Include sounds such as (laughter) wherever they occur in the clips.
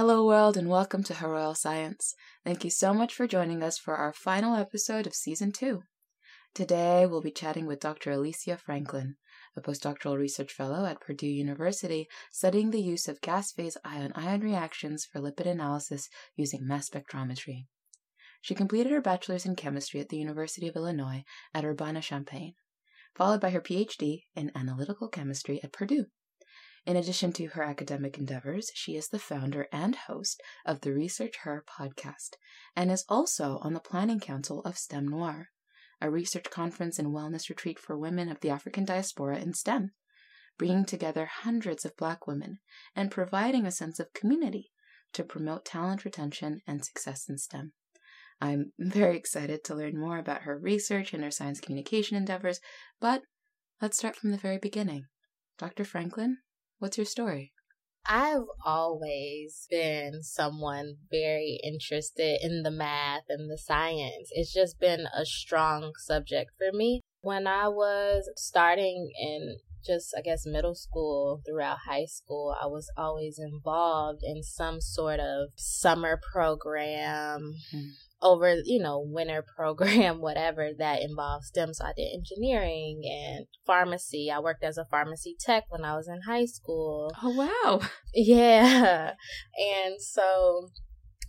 Hello, world, and welcome to Her Royal Science. Thank you so much for joining us for our final episode of season two. Today, we'll be chatting with Dr. Alicia Franklin, a postdoctoral research fellow at Purdue University studying the use of gas phase ion ion reactions for lipid analysis using mass spectrometry. She completed her bachelor's in chemistry at the University of Illinois at Urbana Champaign, followed by her PhD in analytical chemistry at Purdue. In addition to her academic endeavors, she is the founder and host of the Research Her podcast and is also on the planning council of STEM Noir, a research conference and wellness retreat for women of the African diaspora in STEM, bringing together hundreds of Black women and providing a sense of community to promote talent retention and success in STEM. I'm very excited to learn more about her research and her science communication endeavors, but let's start from the very beginning. Dr. Franklin, What's your story? I've always been someone very interested in the math and the science. It's just been a strong subject for me. When I was starting in just, I guess, middle school throughout high school, I was always involved in some sort of summer program. Mm over, you know, winter program, (laughs) whatever that involves STEM. So I did engineering and pharmacy. I worked as a pharmacy tech when I was in high school. Oh, wow. Yeah. And so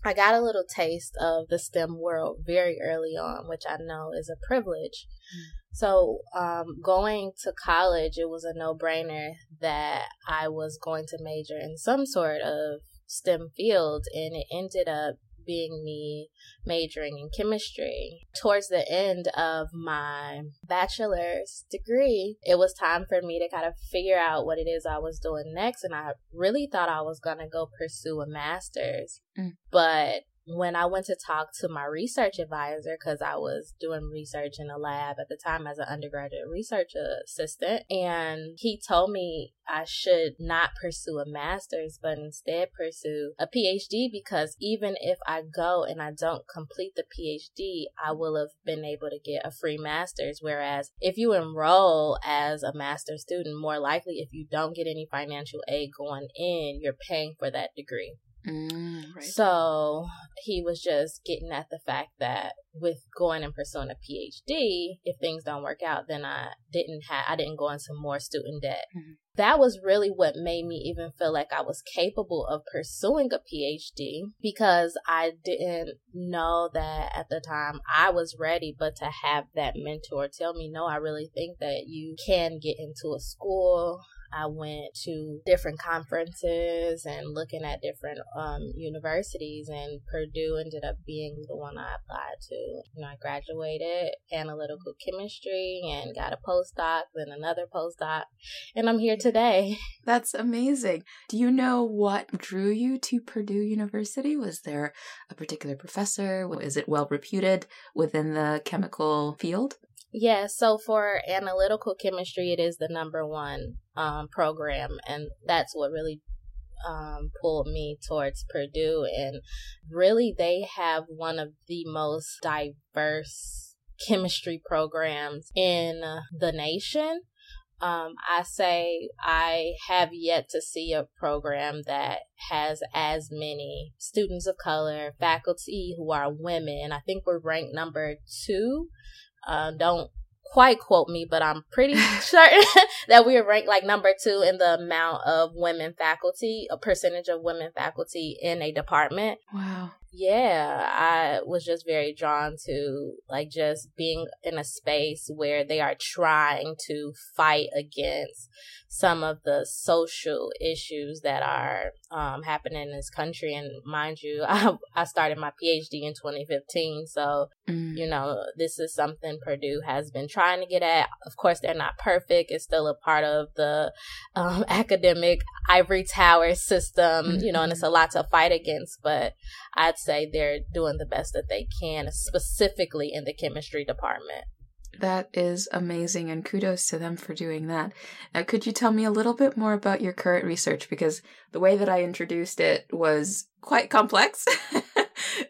I got a little taste of the STEM world very early on, which I know is a privilege. Mm. So, um, going to college, it was a no brainer that I was going to major in some sort of STEM field, and it ended up being me majoring in chemistry. Towards the end of my bachelor's degree, it was time for me to kind of figure out what it is I was doing next. And I really thought I was going to go pursue a master's. Mm. But when I went to talk to my research advisor, because I was doing research in a lab at the time as an undergraduate research assistant, and he told me I should not pursue a master's, but instead pursue a PhD because even if I go and I don't complete the PhD, I will have been able to get a free master's. Whereas if you enroll as a master's student, more likely if you don't get any financial aid going in, you're paying for that degree. Mm, right. So he was just getting at the fact that with going and pursuing a PhD, if things don't work out, then I didn't have I didn't go into more student debt. Mm-hmm. That was really what made me even feel like I was capable of pursuing a PhD because I didn't know that at the time I was ready, but to have that mentor tell me, no, I really think that you can get into a school I went to different conferences and looking at different um, universities, and Purdue ended up being the one I applied to. You know, I graduated analytical chemistry and got a postdoc, then another postdoc, and I'm here today. (laughs) That's amazing. Do you know what drew you to Purdue University? Was there a particular professor? Is it well reputed within the chemical field? Yeah, so for analytical chemistry, it is the number one um, program, and that's what really um, pulled me towards Purdue. And really, they have one of the most diverse chemistry programs in the nation. Um, I say I have yet to see a program that has as many students of color, faculty who are women. I think we're ranked number two uh, don't quite quote me, but I'm pretty (laughs) certain (laughs) that we are ranked like number two in the amount of women faculty, a percentage of women faculty in a department. Wow yeah, I was just very drawn to like just being in a space where they are trying to fight against some of the social issues that are um, happening in this country. And mind you, (laughs) I, I started my PhD in 2015. So, mm. you know, this is something Purdue has been trying to get at. Of course, they're not perfect. It's still a part of the um, (laughs) academic ivory tower system, mm-hmm. you know, and it's a lot to fight against. But I'd say they're doing the best that they can, specifically in the chemistry department. That is amazing, and kudos to them for doing that. Now, could you tell me a little bit more about your current research? Because the way that I introduced it was quite complex. (laughs)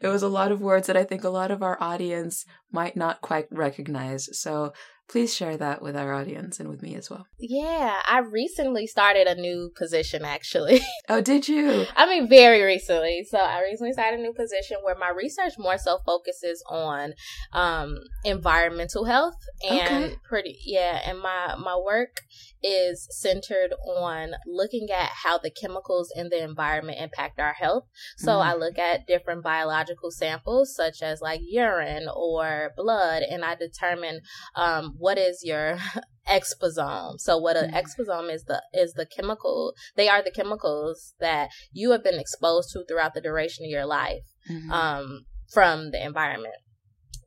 it was a lot of words that I think a lot of our audience might not quite recognize. So Please share that with our audience and with me as well. Yeah, I recently started a new position actually. (laughs) Oh, did you? I mean, very recently. So I recently started a new position where my research more so focuses on um, environmental health and Okay. pretty yeah, and my my work is centered on looking at how the chemicals in the environment impact our health. So Mhm. I look at different biological samples such as like urine or blood and I determine um, what is your (laughs) exposome. So what an Mhm. exposome is the is the chemical they are the chemicals that you have been exposed to throughout the duration of your life Mhm. um, from the environment.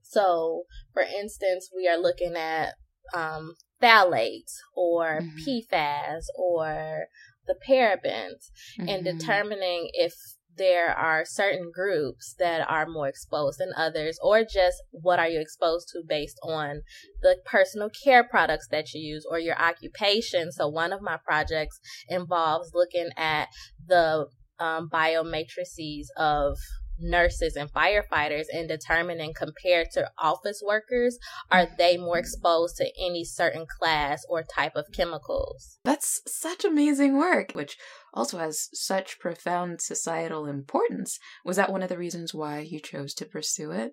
So, for instance, we are looking at um, phthalates or Mhm. PFAS or the parabens and Mhm. determining if there are certain groups that are more exposed than others or just what are you exposed to based on the personal care products that you use or your occupation. So one of my projects involves looking at the um, biomatrices of nurses and firefighters and determining compared to office workers are they more exposed to any certain class or type of chemicals That's such amazing work, which also has such profound societal importance. Was that one of the reasons why you chose to pursue it?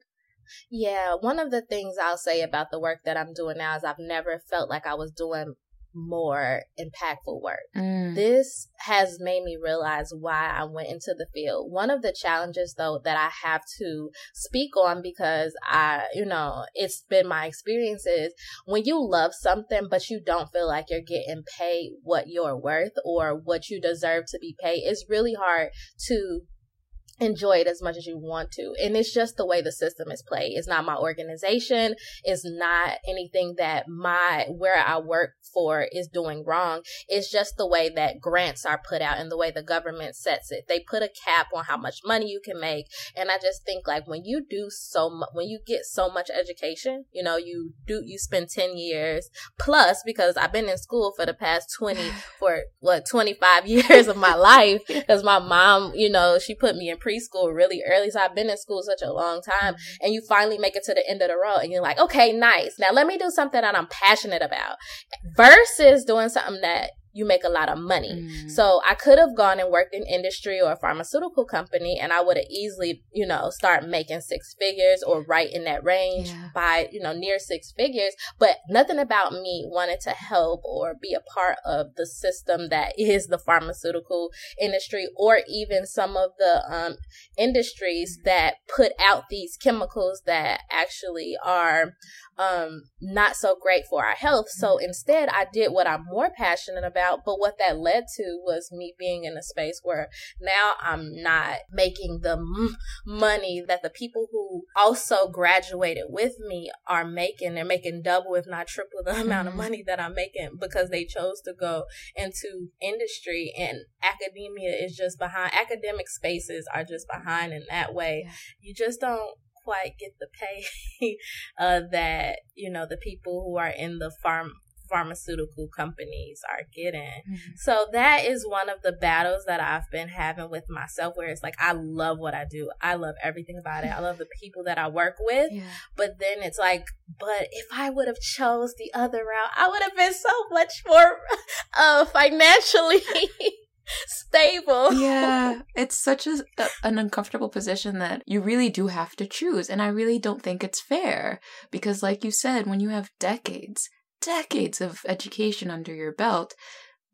Yeah, one of the things I'll say about the work that I'm doing now is I've never felt like I was doing more impactful work. Mm. This has made me realize why I went into the field. One of the challenges though that I have to speak on because I, you know, it's been my experience is when you love something but you don't feel like you're getting paid what you're worth or what you deserve to be paid, it's really hard to enjoy it as much as you want to. And it's just the way the system is played. It's not my organization. It's not anything that my, where I work for is doing wrong. It's just the way that grants are put out and the way the government sets it. They put a cap on how much money you can make. And I just think like when you do so much, when you get so much education, you know, you do, you spend 10 years plus because I've been in school for the past 20, (laughs) for what, 25 (laughs) years of my life (laughs) because my mom, you know, she put me in preschool really early. So I've been in school such a long time. Mm-hmm. And you finally make it to the end of the road and you're like, okay, nice. Now let me do something that I'm passionate about mm-hmm. versus doing something that you make a lot of money. Mm. So I could have gone and worked in industry or a pharmaceutical company and I would have easily, you know, start making six figures or right in that range Yeah. by, you know, near six figures. But nothing about me wanted to help or be a part of the system that (laughs) is the pharmaceutical industry or even some of the um, industries that put out these chemicals that actually are um, not so great for our health. So instead, I did what I'm more passionate about. But what that led to was me being in a space where now I'm not making the m- money that the people who also graduated with me are making. They're making double, if not triple, the (laughs) amount of Mhm. money that I'm making because they chose to go into industry and academia is just behind. Academic spaces are just behind in that way. You just don't quite get the pay (laughs) uh, that you know the people who are in the farm pharmaceutical companies are getting. Mhm. So that is one of the battles that I've been having with myself where it's like I love what I do. I love everything about it. I love the people that I work with. Yeah. But then it's like, but if I would have chose the other route, I would have been so much more (laughs) uh financially (laughs) stable. yeah, (laughs) it's such a, a- an uncomfortable position that you really do have to choose, and I really don't think it's fair because, like you said, when you have decades, decades of education under your belt,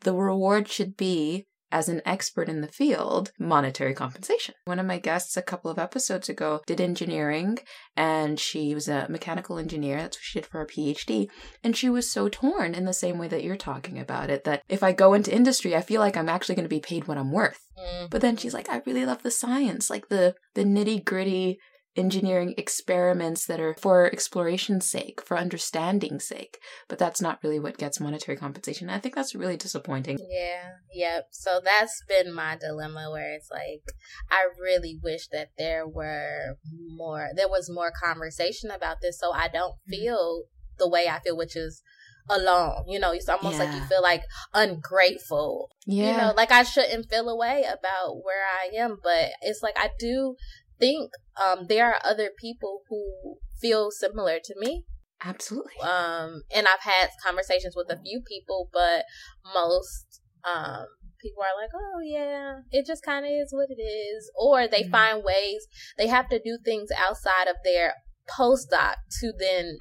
the reward should be. As an expert in the field, monetary compensation. One of my guests a couple of episodes ago did engineering and she was a mechanical engineer. That's what she did for her PhD. And she was so torn in the same way that you're talking about it that if I go into industry, I feel like I'm actually going to be paid what I'm worth. Mm. But then she's like, I really love the science, like the the nitty gritty engineering experiments that are for exploration's sake, for understanding's sake. But that's not really what gets monetary compensation. I think that's really disappointing. Yeah, yep. So that's been my dilemma where it's like I really wish that there were more there was more conversation about this so I don't Mhm. feel the way I feel which is alone. You know, it's almost like you feel like ungrateful. Yeah. You know, like I shouldn't feel a way about where I am, but it's like I do think um there are other people who feel similar to me Absolutely. Um, and I've had conversations with a few people, but most um people are like, oh yeah, it just kind of is what it is, or they mm-hmm. find ways they have to do things outside of their postdoc to then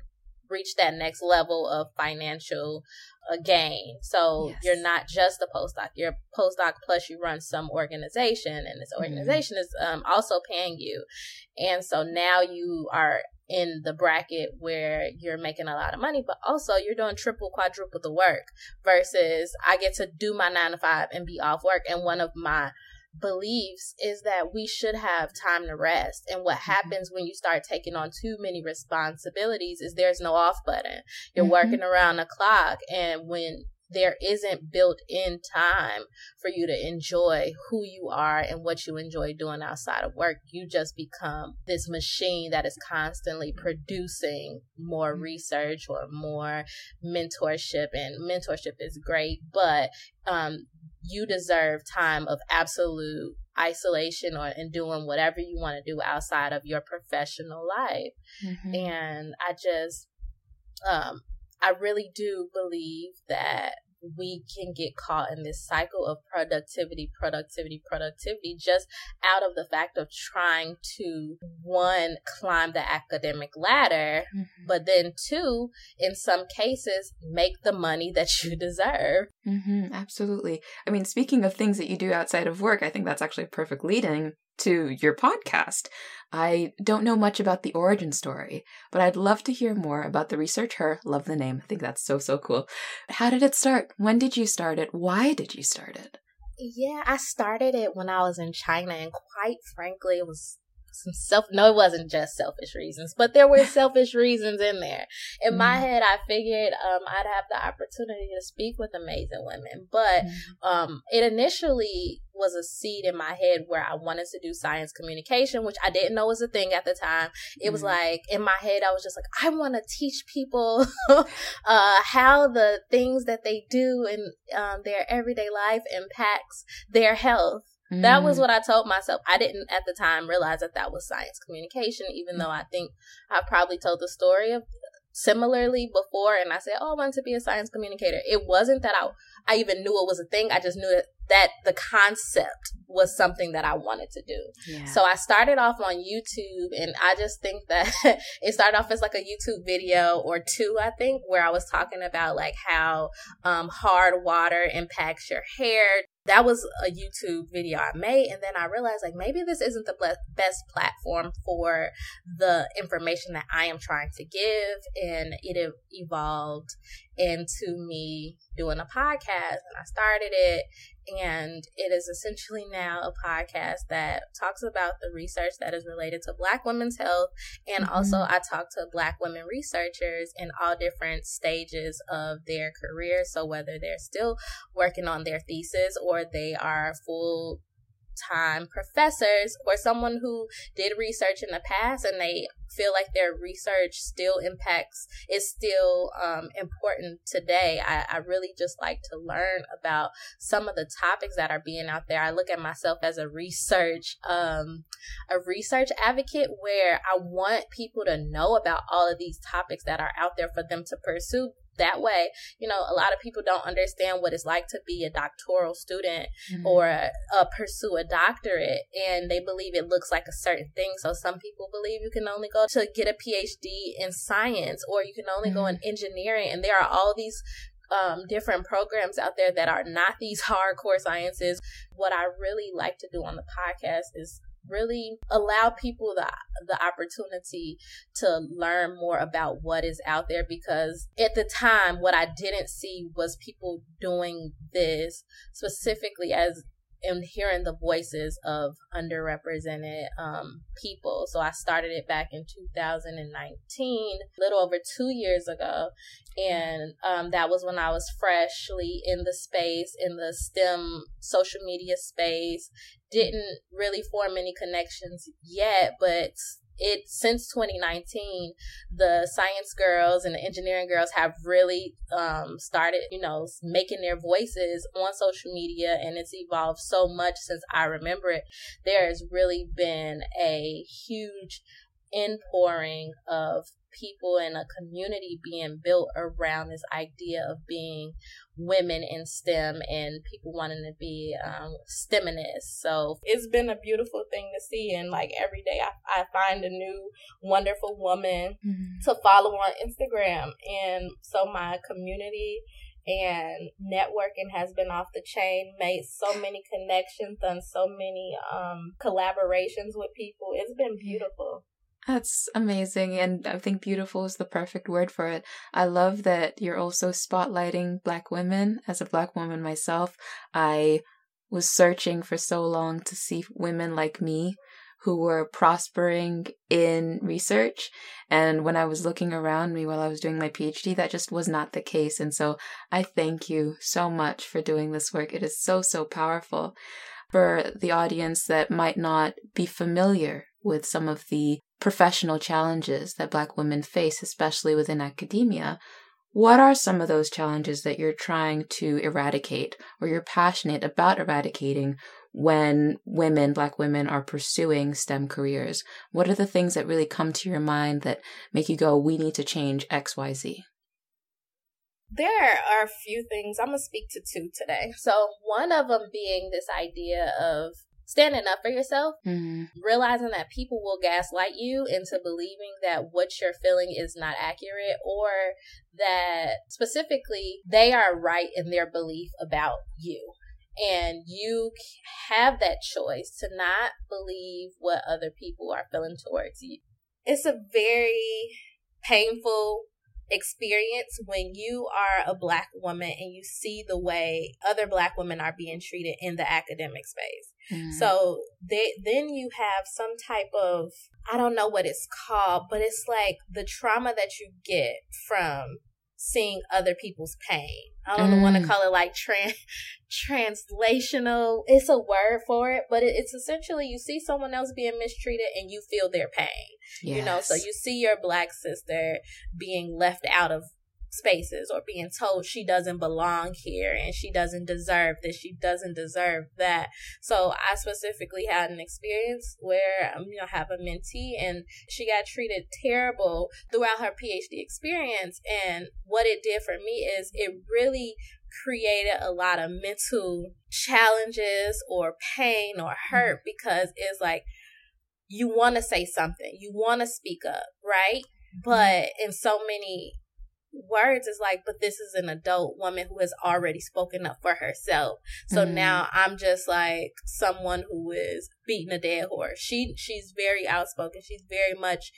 reach that next level of financial uh, gain. So yes. you're not just a postdoc, you're a postdoc plus you run some organization and this mm-hmm. organization mm-hmm. is um, also paying you. And so now you are in the bracket where you're making a lot of money, but also you're doing triple, quadruple the work versus I get to do my nine to five and be off work. And one of my beliefs is that we should have time to rest. And what mm-hmm. happens when you start taking on too many responsibilities is there's no off button. You're mm-hmm. working around the clock. And when there isn't built in time for you to enjoy who you are and what you enjoy doing outside of work. You just become this machine that is constantly producing more mm-hmm. research or more mentorship. And mentorship is great, but um, you deserve time of absolute isolation or and doing whatever you want to do outside of your professional life. Mm-hmm. And I just um I really do believe that we can get caught in this cycle of productivity, productivity, productivity, just out of the fact of trying to one, climb the academic ladder, mm-hmm. but then two, in some cases, make the money that you (laughs) deserve. Mm-hmm, absolutely. I mean, speaking of things that you do outside of work, I think that's actually a perfect lead in to your podcast. I don't know much about the origin story, but I'd love to hear more about the Research Her. Love the name. I think that's so, so cool. How did it start? When did you start it? Why did you start it? Yeah, I started it when I was in China, and quite frankly, it was some self no it wasn't just selfish reasons but there were (laughs) selfish reasons in there in mm. my head i figured um, i'd have the opportunity to speak with amazing women but mm. um, it initially was a seed in my head where i wanted to do science communication which i didn't know was a thing at the time it mm. was like in my head i was just like i want to teach people (laughs) uh, how the things that they do in um, their everyday life impacts their health Mm. That was mm. what I told myself. I didn't at the time realize that that was science communication, even though I think I probably told the story of similarly before and I said, Oh, I wanted to be a science communicator. It wasn't that I I even knew it was a thing. I just knew that, that the concept was something that I wanted to do. Yeah. So I started off on YouTube and I just think that (laughs) it started off as like a YouTube video or two, I think, where I was talking about like how um, hard water impacts your hair, that was a YouTube video I made. And then I realized like maybe this isn't the best platform for the information that I am trying to give. And it evolved into me doing a podcast and I started it and it is essentially now a podcast that talks about the research that is related to black women's health and mm-hmm. also I talk to black women researchers in all different stages of their career so whether they're still working on their thesis or they are full time professors or someone who did research in the past and they feel like their research still impacts is still um, important today. I, I really just like to learn about some of the topics that are being out there. I look at myself as a research um, a research advocate where i want people to know about all of these topics that are out there for them to pursue that way. You know, a lot of people don't understand what it's like to be a doctoral student mm-hmm. or uh, pursue a doctorate, and they believe it looks like a certain thing. So some people believe you can only go to get a PhD in science, or you can only mm-hmm. go in engineering, and there are all these um, different programs out there that are not these (laughs) hardcore sciences. What I really like to do on the podcast is really allow people the the opportunity to learn more about what is out there because at the time what I didn't see was people doing this specifically as and hearing the voices of underrepresented um, people. So I started it back in 2019, a little over two years ago. And um, that was when I was freshly in the space, in the STEM social media space. Didn't really form any connections yet, but it since 2019 the science girls and the engineering girls have really um, started you know making their voices on social media and it's evolved so much since i remember it. There has really been a huge inpouring of people and a community being built around this idea of being women in STEM and people wanting to be um, STEMinists. So it's been a beautiful thing to see. And like every day, I, I find a new wonderful woman mm-hmm. to follow on Instagram. And so my community and networking has been off the chain made so many connections done so many um collaborations with people it's been beautiful that's amazing. And I think beautiful is the perfect word for it. I love that you're also spotlighting Black women. As a Black woman myself, I was searching for so long to see women like me who were prospering in research. And when I was looking around me while I was doing my PhD, that just was not the case. And so I thank you so much for doing this work. It is so, so powerful. For the audience that might not be familiar with some of the professional challenges that Black women face, especially within academia, what are some of those challenges that you're trying to eradicate or you're passionate about eradicating when women, Black women, are pursuing STEM careers? What are the things that really come to your mind that make you go, we need to change XYZ? There are a few things. I'm going to speak to two today. So, one of them being this idea of standing up for yourself, mm-hmm. realizing that people will gaslight you into believing that what you're feeling is not accurate or that specifically they are right in their belief about you. And you have that choice to not believe what other people are feeling towards you. It's a very painful experience when you are a black woman and you see the way other black women are being treated in the academic space. Mm. So they, then you have some type of I don't know what it's called, but it's like the trauma that you get from seeing other people's pain. I don't mm. want to call it like trans (laughs) translational. It's a word for it, but it, it's essentially you see someone else being mistreated and you feel their pain. Yes. You know, so you see your black sister being left out of spaces or being told she doesn't belong here and she doesn't deserve this, she doesn't deserve that. So I specifically had an experience where um, you know I have a mentee and she got treated terrible throughout her PhD experience and what it did for me is it really created a lot of mental challenges or pain or hurt mm-hmm. because it's like you want to say something, you want to speak up, right? Mm-hmm. But in so many words is like, but this is an adult woman who has already spoken up for herself. So mm-hmm. now I'm just like someone who is beating a dead horse. She she's very outspoken. She's very much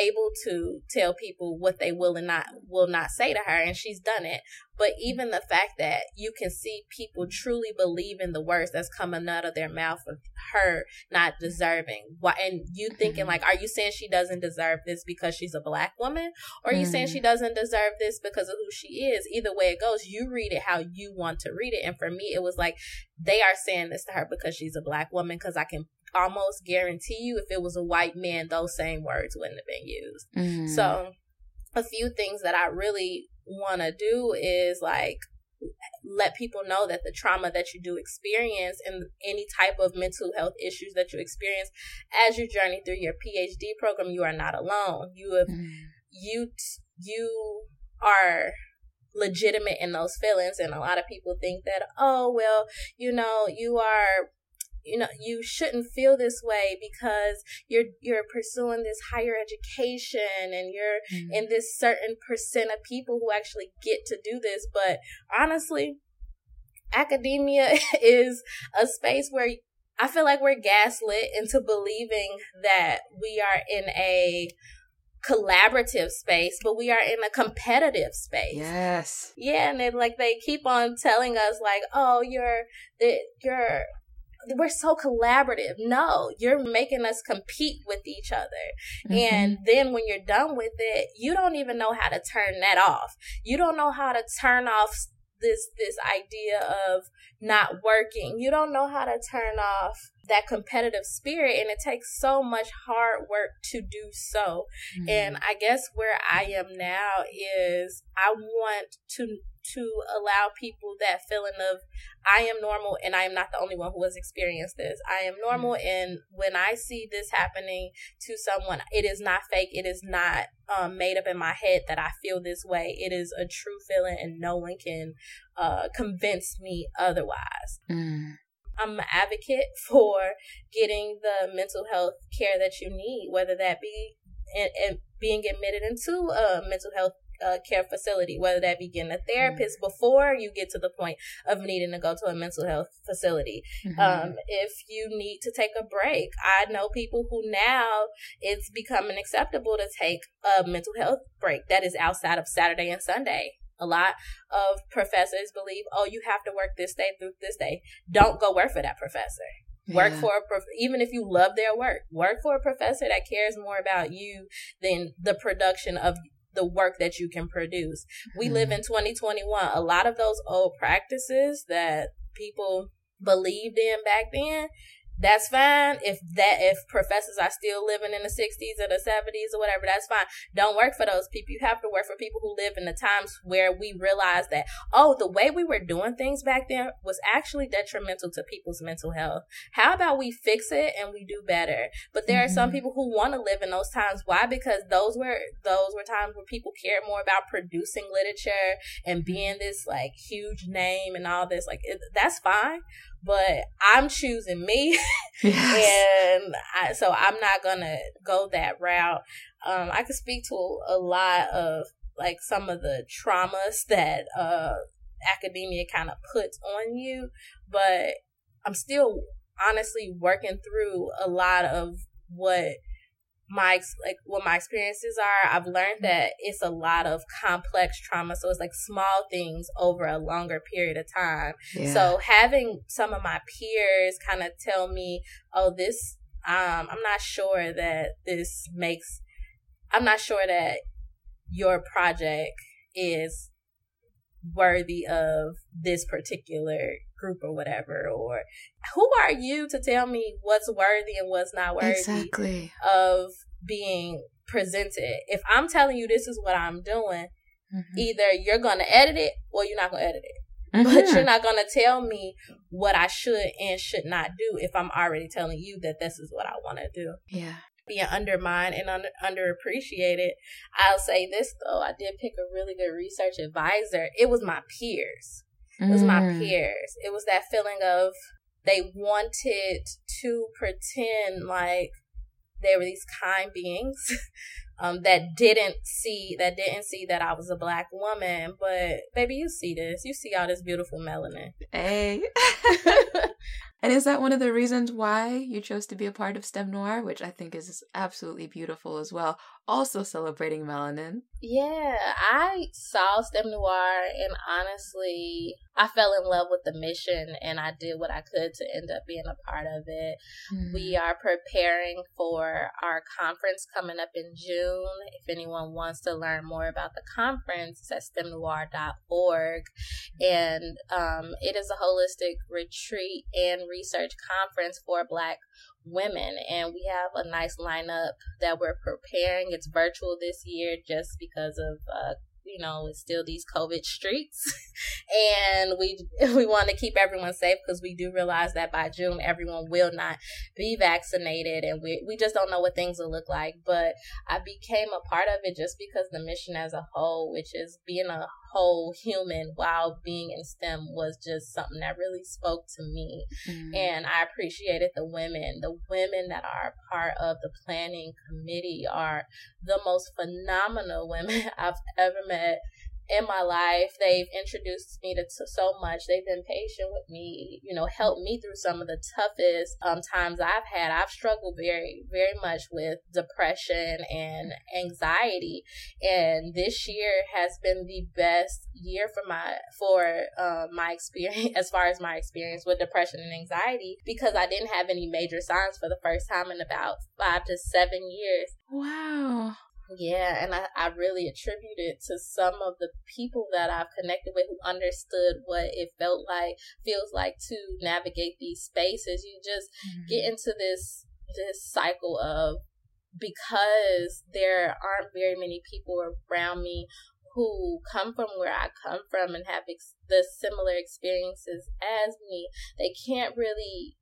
able to tell people what they will and not will not say to her and she's done it. But even the fact that you can see people truly believe in the words that's coming out of their mouth of her not deserving. Why and you thinking like are you saying she doesn't deserve this because she's a black woman? Or are you mm. saying she mm. doesn't deserve this because of who she is? Either way it goes you read it how you want to read it. And for me it was like they are saying this to her because she's a black woman because i can almost guarantee you if it was a white man, those same words wouldn't have been used. Mm-hmm. So, a few things that I really want to do is like let people know that the trauma that you do experience and any type of mental health issues that you experience as you journey through your PhD program, you are not alone. You have, mm-hmm. you, you are legitimate in those feelings. And a lot of people think that, oh, well, you know, you are you know you shouldn't feel this way because you're you're pursuing this higher education and you're mm-hmm. in this certain percent of people who actually get to do this but honestly academia (laughs) is a space where I feel like we're gaslit into believing that we are in a collaborative space, but we are in a competitive space. Yes. Yeah, and then like they keep on telling us like, oh, you're the you're we're so collaborative. No, you're making us compete with each other. Mm-hmm. And then when you're done with it, you don't even know how to turn that off. You don't know how to turn off this this idea of not working. You don't know how to turn off that competitive spirit and it takes so much hard work to do so. Mm-hmm. And I guess where I am now is I want to to allow people that feeling of I am normal and I am not the only one who has experienced this. I am normal mm-hmm. and when I see this happening to someone, it is not fake. It is not um, made up in my head that I feel this way. It is a true feeling and no one can uh, convince me otherwise. Mm. I'm an advocate (laughs) for getting the mental health care that you need, whether that be and, and being admitted into a mental health uh, care facility, whether that be getting a therapist mm-hmm. before you get to the point of needing to go to a mental health facility. Mm-hmm. Um, if you need to take a break, I know people who now it's becoming acceptable to take a mental health break that is outside of Saturday and Sunday. A lot of professors believe, oh, you have to work this day through this day. Don't go work for that professor. Yeah. Work for a prof- even if you love their work, work for a professor that cares more about you than the production of the work that you can produce. We mm live mm-hmm. in 2021. A lot of those old practices that people believed in back then that's fine. If that if professors are still living in the 60s or the 70s or whatever that's fine. Don't work for those people. You have to work for people who live in the times where we realize that oh the way we were doing things back then was actually detrimental to people's mental health. How about we fix it and we do better? But there mm-hmm. are some mm-hmm. people who want to live in those times. Why? Because those were those were times where people cared more about producing literature and being this like huge name and all this. Like it, that's fine but I'm choosing me. (laughs) Yes. and I, so I'm not going to go that route. Um, I could speak to a lot of like some of the traumas that uh, academia kind of puts on you, but I'm still honestly working through a lot of what my like what my experiences are i've learned that it's a lot of complex trauma so it's like small things over a longer period of time yeah. so having some of my peers kind of tell me oh this um i'm not sure that this makes i'm not sure that your project is worthy of this particular group or whatever or who are you to tell me what's worthy and what's not worthy exactly. of being presented if i'm telling you this is what i'm doing mm-hmm. either you're gonna edit it or you're not gonna edit it mm-hmm. but you're not gonna tell me what i should and should not do if i'm already telling you that this is what i want to do yeah being undermined and under, underappreciated. I'll say this though, I did pick a really good research advisor. It was my peers. It was my mm. peers. It was that feeling of they wanted to pretend like they were these kind beings (laughs) um, that didn't see that didn't see that I was a black woman. But baby, you see this. You see all this beautiful melanin. Hey. (laughs) (laughs) And is that one of the reasons why you chose to be a part of STEM Noir, which I think is absolutely beautiful as well? Also celebrating melanin. Yeah, I saw STEM Noir and honestly, I fell in love with the mission and I did what I could to end up being a part of it. Mm. We are preparing for our conference coming up in June. If anyone wants to learn more about the conference, it's at stemnoir.org. And um, it is a holistic retreat and research conference for Black women and we have a nice lineup that we're preparing. It's virtual this year just because of uh, you know it's still these covid streets (laughs) and we (laughs) we want to keep everyone safe because we do realize that by june everyone will not be vaccinated and we, we just don't know what things will look like. But i became a part of it just because the mission as a whole which is being a whole human while being in STEM was just something that really spoke to me. Mm. And I appreciated the women. The women that are part of the planning committee are the most phenomenal women (laughs) I've ever met in my life. They've introduced me to t- so much. They've been patient with me, you know, helped me through some of the toughest um, times I've had. I've struggled very, very much with depression and anxiety. And this year has been the best year for my, for uh, my experience, (laughs) as far as my experience with depression and anxiety, because I didn't have any major signs for the first time in about five to seven years. Wow. Yeah, and I, I really attribute it to some of the people that I've connected with who understood what it felt like, feels like to navigate these spaces. You just mm-hmm. get into this this cycle of because there aren't very many people around me who come from where I come from and have ex- the similar experiences as me, they can't really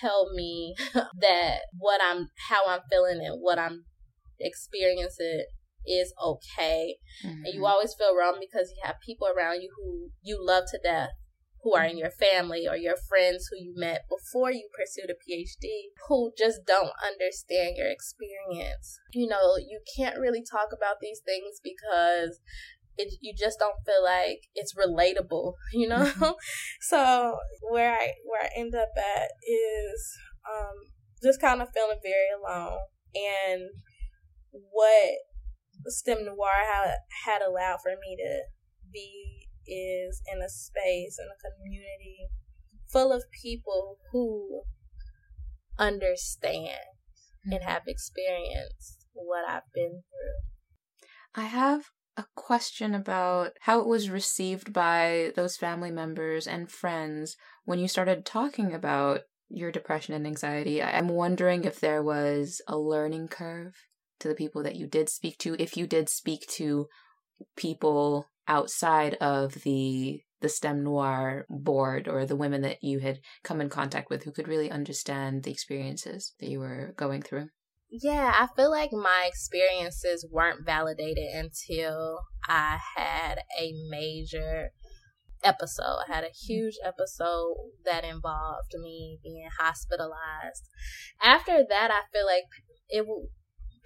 tell me (laughs) that what I'm how I'm feeling and what I'm experiencing it is okay. Mm-hmm. And you mm-hmm. always feel wrong because you have people around you who you love to death who are in your family or your friends who you met before you pursued a PhD who just don't understand your experience. You know, you can't really talk about these things because it, you just don't feel like it's relatable, (laughs) you know? Mm-hmm. (laughs) so where I where I end up at is um just kind of feeling very alone and what STEM Noir had, had allowed for me to be is in a space, in a community full of people who understand mm-hmm. and have experienced what I've been through. I have a question about how it was received by those family members and friends when you started talking about your depression and anxiety. I'm wondering if there was a learning curve to the people that you did speak to, if you did speak to people outside of the the STEM Noir board or the women that you had come in contact with who could really understand the experiences that you were going through? Yeah, I feel like my experiences weren't validated until I had a major episode. I had a mm-hmm. huge episode that involved me being hospitalized. After that, I feel like it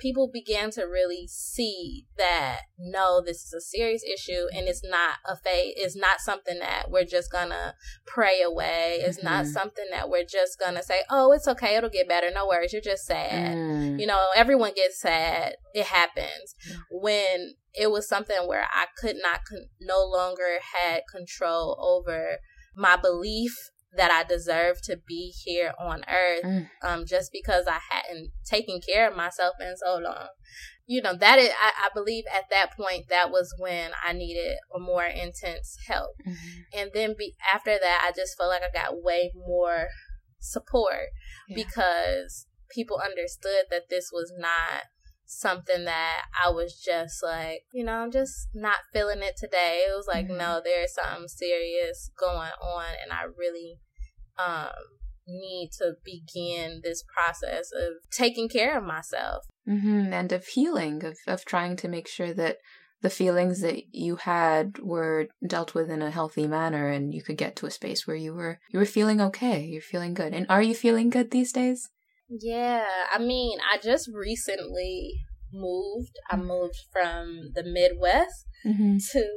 people began to really see that no, this is a serious issue and it's not a fate. It's not something that we're just gonna pray away. It's mm-hmm. not something that we're just gonna say, oh, it's okay, it'll get better. No worries, you're just sad. Mm. You know, everyone gets sad. It happens. When it was something where I could not con- no longer had control over my belief that I deserve to be here on earth mm. um, just because I hadn't taken care of myself in so long. You know, that is, I, I believe at that point, that was when I needed a more intense help. Mm-hmm. And then be, after that, I just felt like I got way more support yeah. because people understood that this was not something that I was just like, you know, I'm just not feeling it today. It was like, mm-hmm. no, there's something serious going on, and I really um, need to begin this process of taking care of myself. Mm-hmm. And of healing, of, of trying to make sure that the feelings that you had were dealt with in a healthy manner and you could get to a space where you were you were feeling okay you're feeling good and are you feeling good these days yeah, I mean, I just recently moved. I mm-hmm. moved from the Midwest mm-hmm. to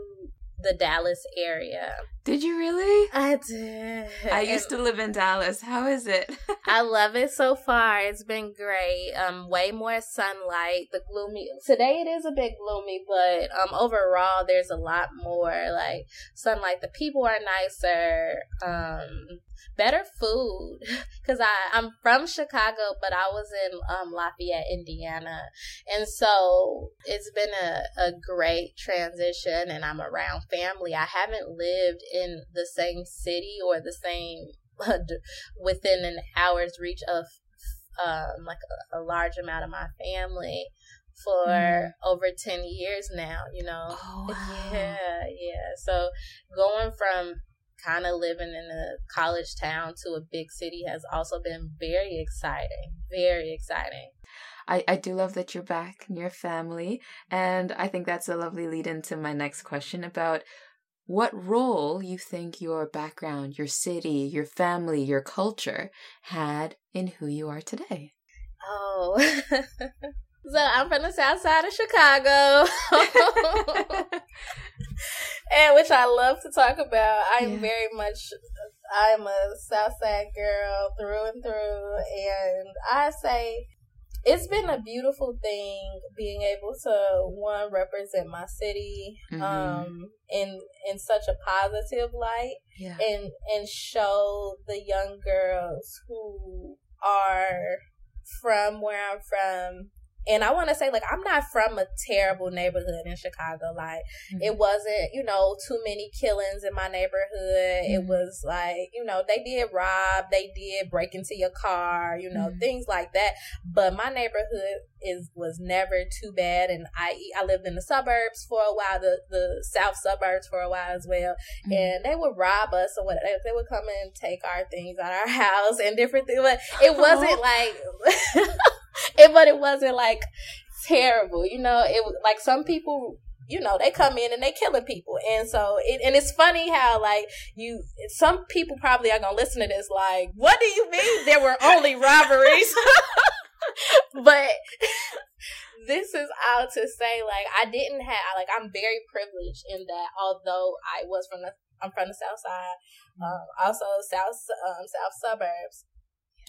the Dallas area. Did you really? I did. I used to live in Dallas. How is it? (laughs) I love it so far. It's been great. Um, way more sunlight. The gloomy today it is a bit gloomy, but um, overall there's a lot more like sunlight. The people are nicer. Um, better food (laughs) because I I'm from Chicago, but I was in um, Lafayette, Indiana, and so it's been a a great transition, and I'm around family. I haven't lived in the same city or the same (laughs) within an hour's reach of um, like a, a large amount of my family for mm. over 10 years now, you know. Oh, wow. Yeah, yeah. So going from kind of living in a college town to a big city has also been very exciting. Very exciting. I, I do love that you're back in your family. And I think that's a lovely lead into my next question about what role you think your background, your city, your family, your culture had in who you are today. Oh. (laughs) so I'm from the south side of Chicago. (laughs) and which I love to talk about. I'm yeah. very much I'm a south side girl through and through and I say it's been a beautiful thing being able to one represent my city mm-hmm. um in in such a positive light yeah. and and show the young girls who are from where I'm from and I want to say, like, I'm not from a terrible neighborhood in Chicago. Like, mm-hmm. it wasn't, you know, too many killings in my neighborhood. Mm-hmm. It was like, you know, they did rob, they did break into your car, you know, mm-hmm. things like that. But my neighborhood is was never too bad, and I I lived in the suburbs for a while, the the south suburbs for a while as well, mm-hmm. and they would rob us or what they would come and take our things out our (laughs) house and different things, but it wasn't like. (laughs) it, (laughs) but it wasn't like terrible. You know, it was like some people you know they come in and they killing people and so it, and it's funny how like you some people probably are gonna listen to this like what do you mean there were only (laughs) robberies (laughs) but this is all to say like i didn't have like i'm very privileged in that although i was from the i'm from the south side mm-hmm. um, also south um, south suburbs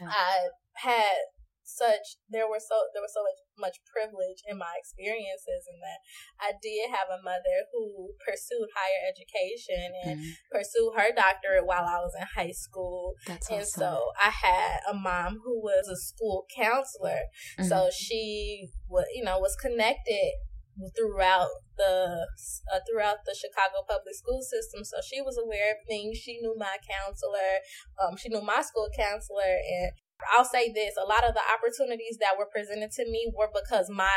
yeah. i had such there were so there was so much, much privilege in my experiences and that I did have a mother who pursued higher education and mm-hmm. pursued her doctorate while I was in high school. That's and awesome. so I had a mom who was a school counselor. Mm-hmm. So she was you know was connected throughout the uh, throughout the Chicago public school system. So she was aware of things. She knew my counselor. Um, she knew my school counselor, and I'll say this: a lot of the opportunities that were presented to me were because my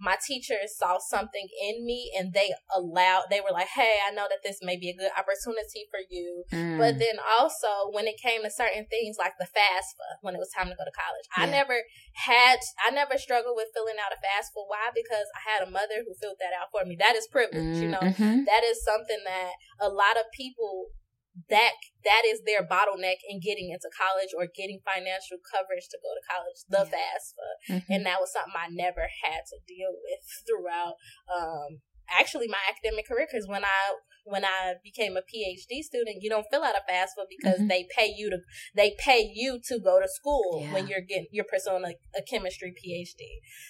my teachers saw something in me, and they allowed. They were like, "Hey, I know that this may be a good opportunity for you." Mm. But then also, when it came to certain things like the FAFSA, when it was time to go to college, yeah. I never had. I never struggled with filling out a FAFSA. Why? Because I had a mother who filled that out for me. That is privilege, mm, you know. Mm-hmm. That is something that a lot of people that that is their bottleneck in getting into college or getting financial coverage to go to college, the yeah. FAFSA. Mm-hmm. And that was something I never had to deal with throughout um actually my academic career because when I when I became a PhD student, you don't fill out a FAFSA because mm-hmm. they pay you to they pay you to go to school yeah. when you're getting you're pursuing a, a chemistry PhD.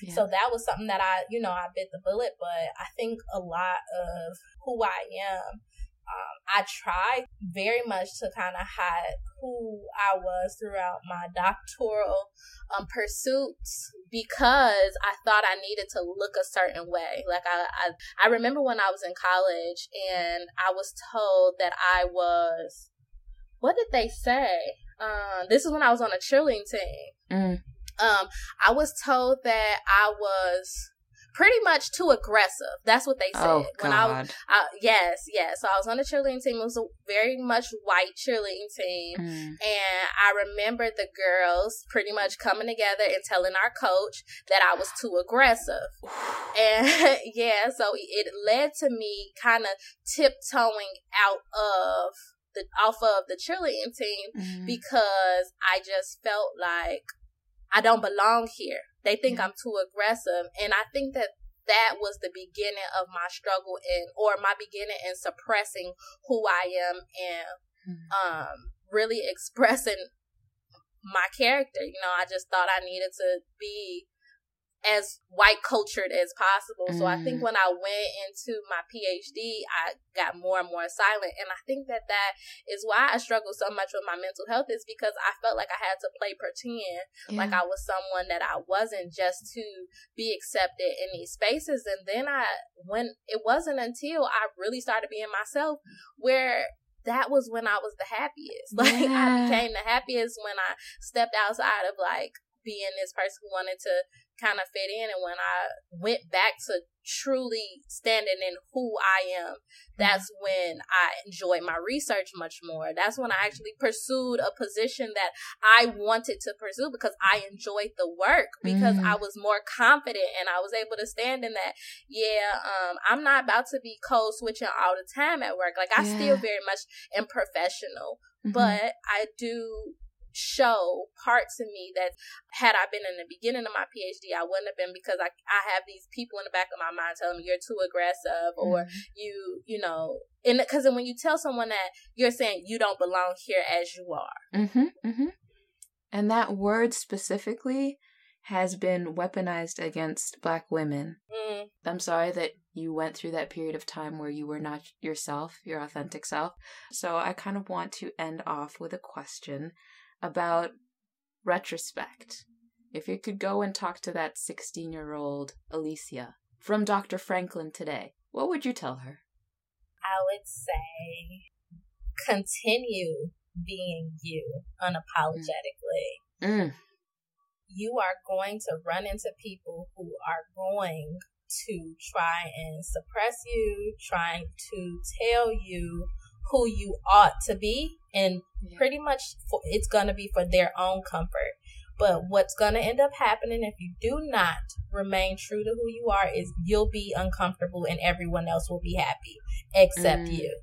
Yeah. So that was something that I you know I bit the bullet, but I think a lot of who I am um, I tried very much to kind of hide who I was throughout my doctoral um, pursuits because I thought I needed to look a certain way. Like I, I, I remember when I was in college and I was told that I was, what did they say? Um, this is when I was on a cheerleading team. Mm. Um, I was told that I was pretty much too aggressive. That's what they said. Oh, when I was, I, yes, yes. So I was on the cheerleading team. It was a very much white cheerleading team. Mm. And I remember the girls pretty much coming together and telling our coach that I was too aggressive. (sighs) and (laughs) yeah, so it led to me kind of tiptoeing out of the off of the cheerleading team mm. because I just felt like I don't belong here. They think. I'm too aggressive. And I think that that was the beginning of my struggle in, or my beginning in suppressing who I am and mm-hmm. um, really (laughs) expressing my character. You know, I just thought I needed to be as white cultured as possible. Mm. So I think mm. when I went into my PhD, I got more and more silent. And I think that that is why I struggle so much with my mental health is because I felt like I had to play pretend yeah. like I was someone that I wasn't just to be accepted in these spaces. And then I, when it wasn't until I really started being myself where that was when I was the happiest. (laughs) Like yeah. I became the happiest when I stepped outside of like being this person who wanted to kind of fit in. And when I went back to truly standing in who I am, that's when I enjoyed my research much more. That's when I actually pursued a position that I wanted to pursue because I enjoyed the work because mm. I was more confident and I was able to stand in that. Yeah, um, I'm not about to be code switching all the time at work. Like I yeah. still very much am professional, mm-hmm. but I do show parts of me that had I been in the beginning of my PhD, I wouldn't have been because I I have these people in the back of my mind telling me you're too aggressive or mm-hmm. you you know and because when you tell someone that you're saying you don't belong here as you are. Mm-hmm, mm-hmm. And that word specifically has been weaponized against black women. Mm. I'm sorry that you went through that period of time where you were not yourself, your authentic self. So I kind of want to end off with a question about retrospect. if you could go and talk to that 16 year old Alicia from Dr. Franklin today, what would you tell her? I would say continue being you unapologetically. Mm. You are going to run into people who are going to try and suppress you, trying to tell you who you ought to be, and yeah. pretty much for, it's going to be for their own comfort. But what's going to end up happening if you do not remain true to who you are is you'll be uncomfortable and everyone else will be happy except mm. you.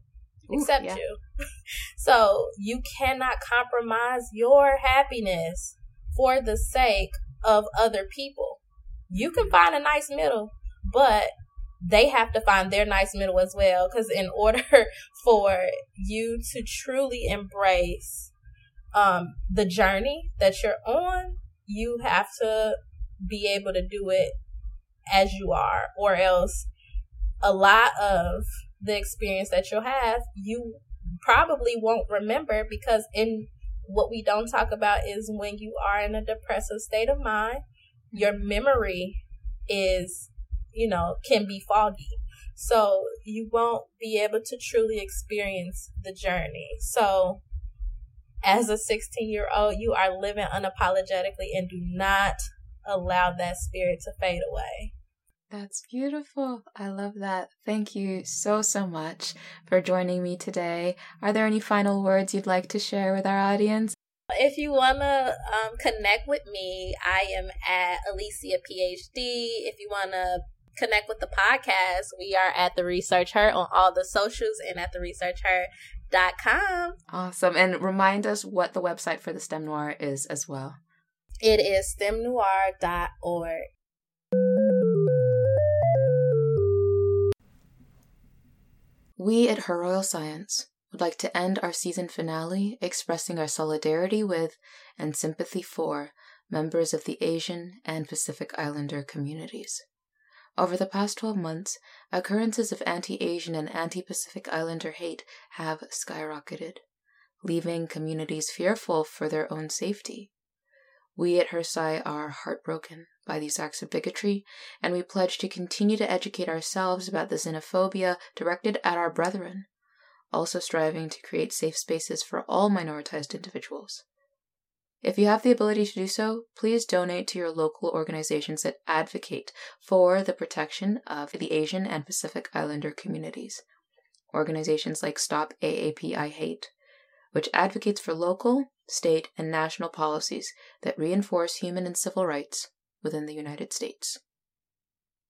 Ooh, except yeah. you. (laughs) so you cannot compromise your happiness for the sake of other people. You can find a nice middle, but they have to find their nice middle as well. Because in (laughs) order for you to truly embrace um, the journey that you're on, you have to be able to do it as you are, or else a lot of the experience that you'll have, you probably won't remember because in what we don't talk about is when you are in a depressive state of mind, your memory is, you know, can be foggy. So you won't be able to truly experience the journey. So as a 16 year old, you are living unapologetically and do not allow that spirit to fade away. That's beautiful. I love that. Thank you so, so much for joining me today. Are there any final words you'd like to share with our audience? If you want to um, connect with me, I am at Alicia PhD. If you want to connect with the podcast, we are at The Research Her on all the socials and at theresearcher.com. Awesome. And remind us what the website for the STEM Noir is as well. It is stemnoir.org. We at Her Royal Science would like to end our season finale expressing our solidarity with and sympathy for members of the Asian and Pacific Islander communities. Over the past 12 months, occurrences of anti Asian and anti Pacific Islander hate have skyrocketed, leaving communities fearful for their own safety. We at HerSci are heartbroken by these acts of bigotry, and we pledge to continue to educate ourselves about the xenophobia directed at our brethren, also striving to create safe spaces for all minoritized individuals. If you have the ability to do so, please donate to your local organizations that advocate for the protection of the Asian and Pacific Islander communities. Organizations like Stop AAPI Hate, which advocates for local, state, and national policies that reinforce human and civil rights within the United States.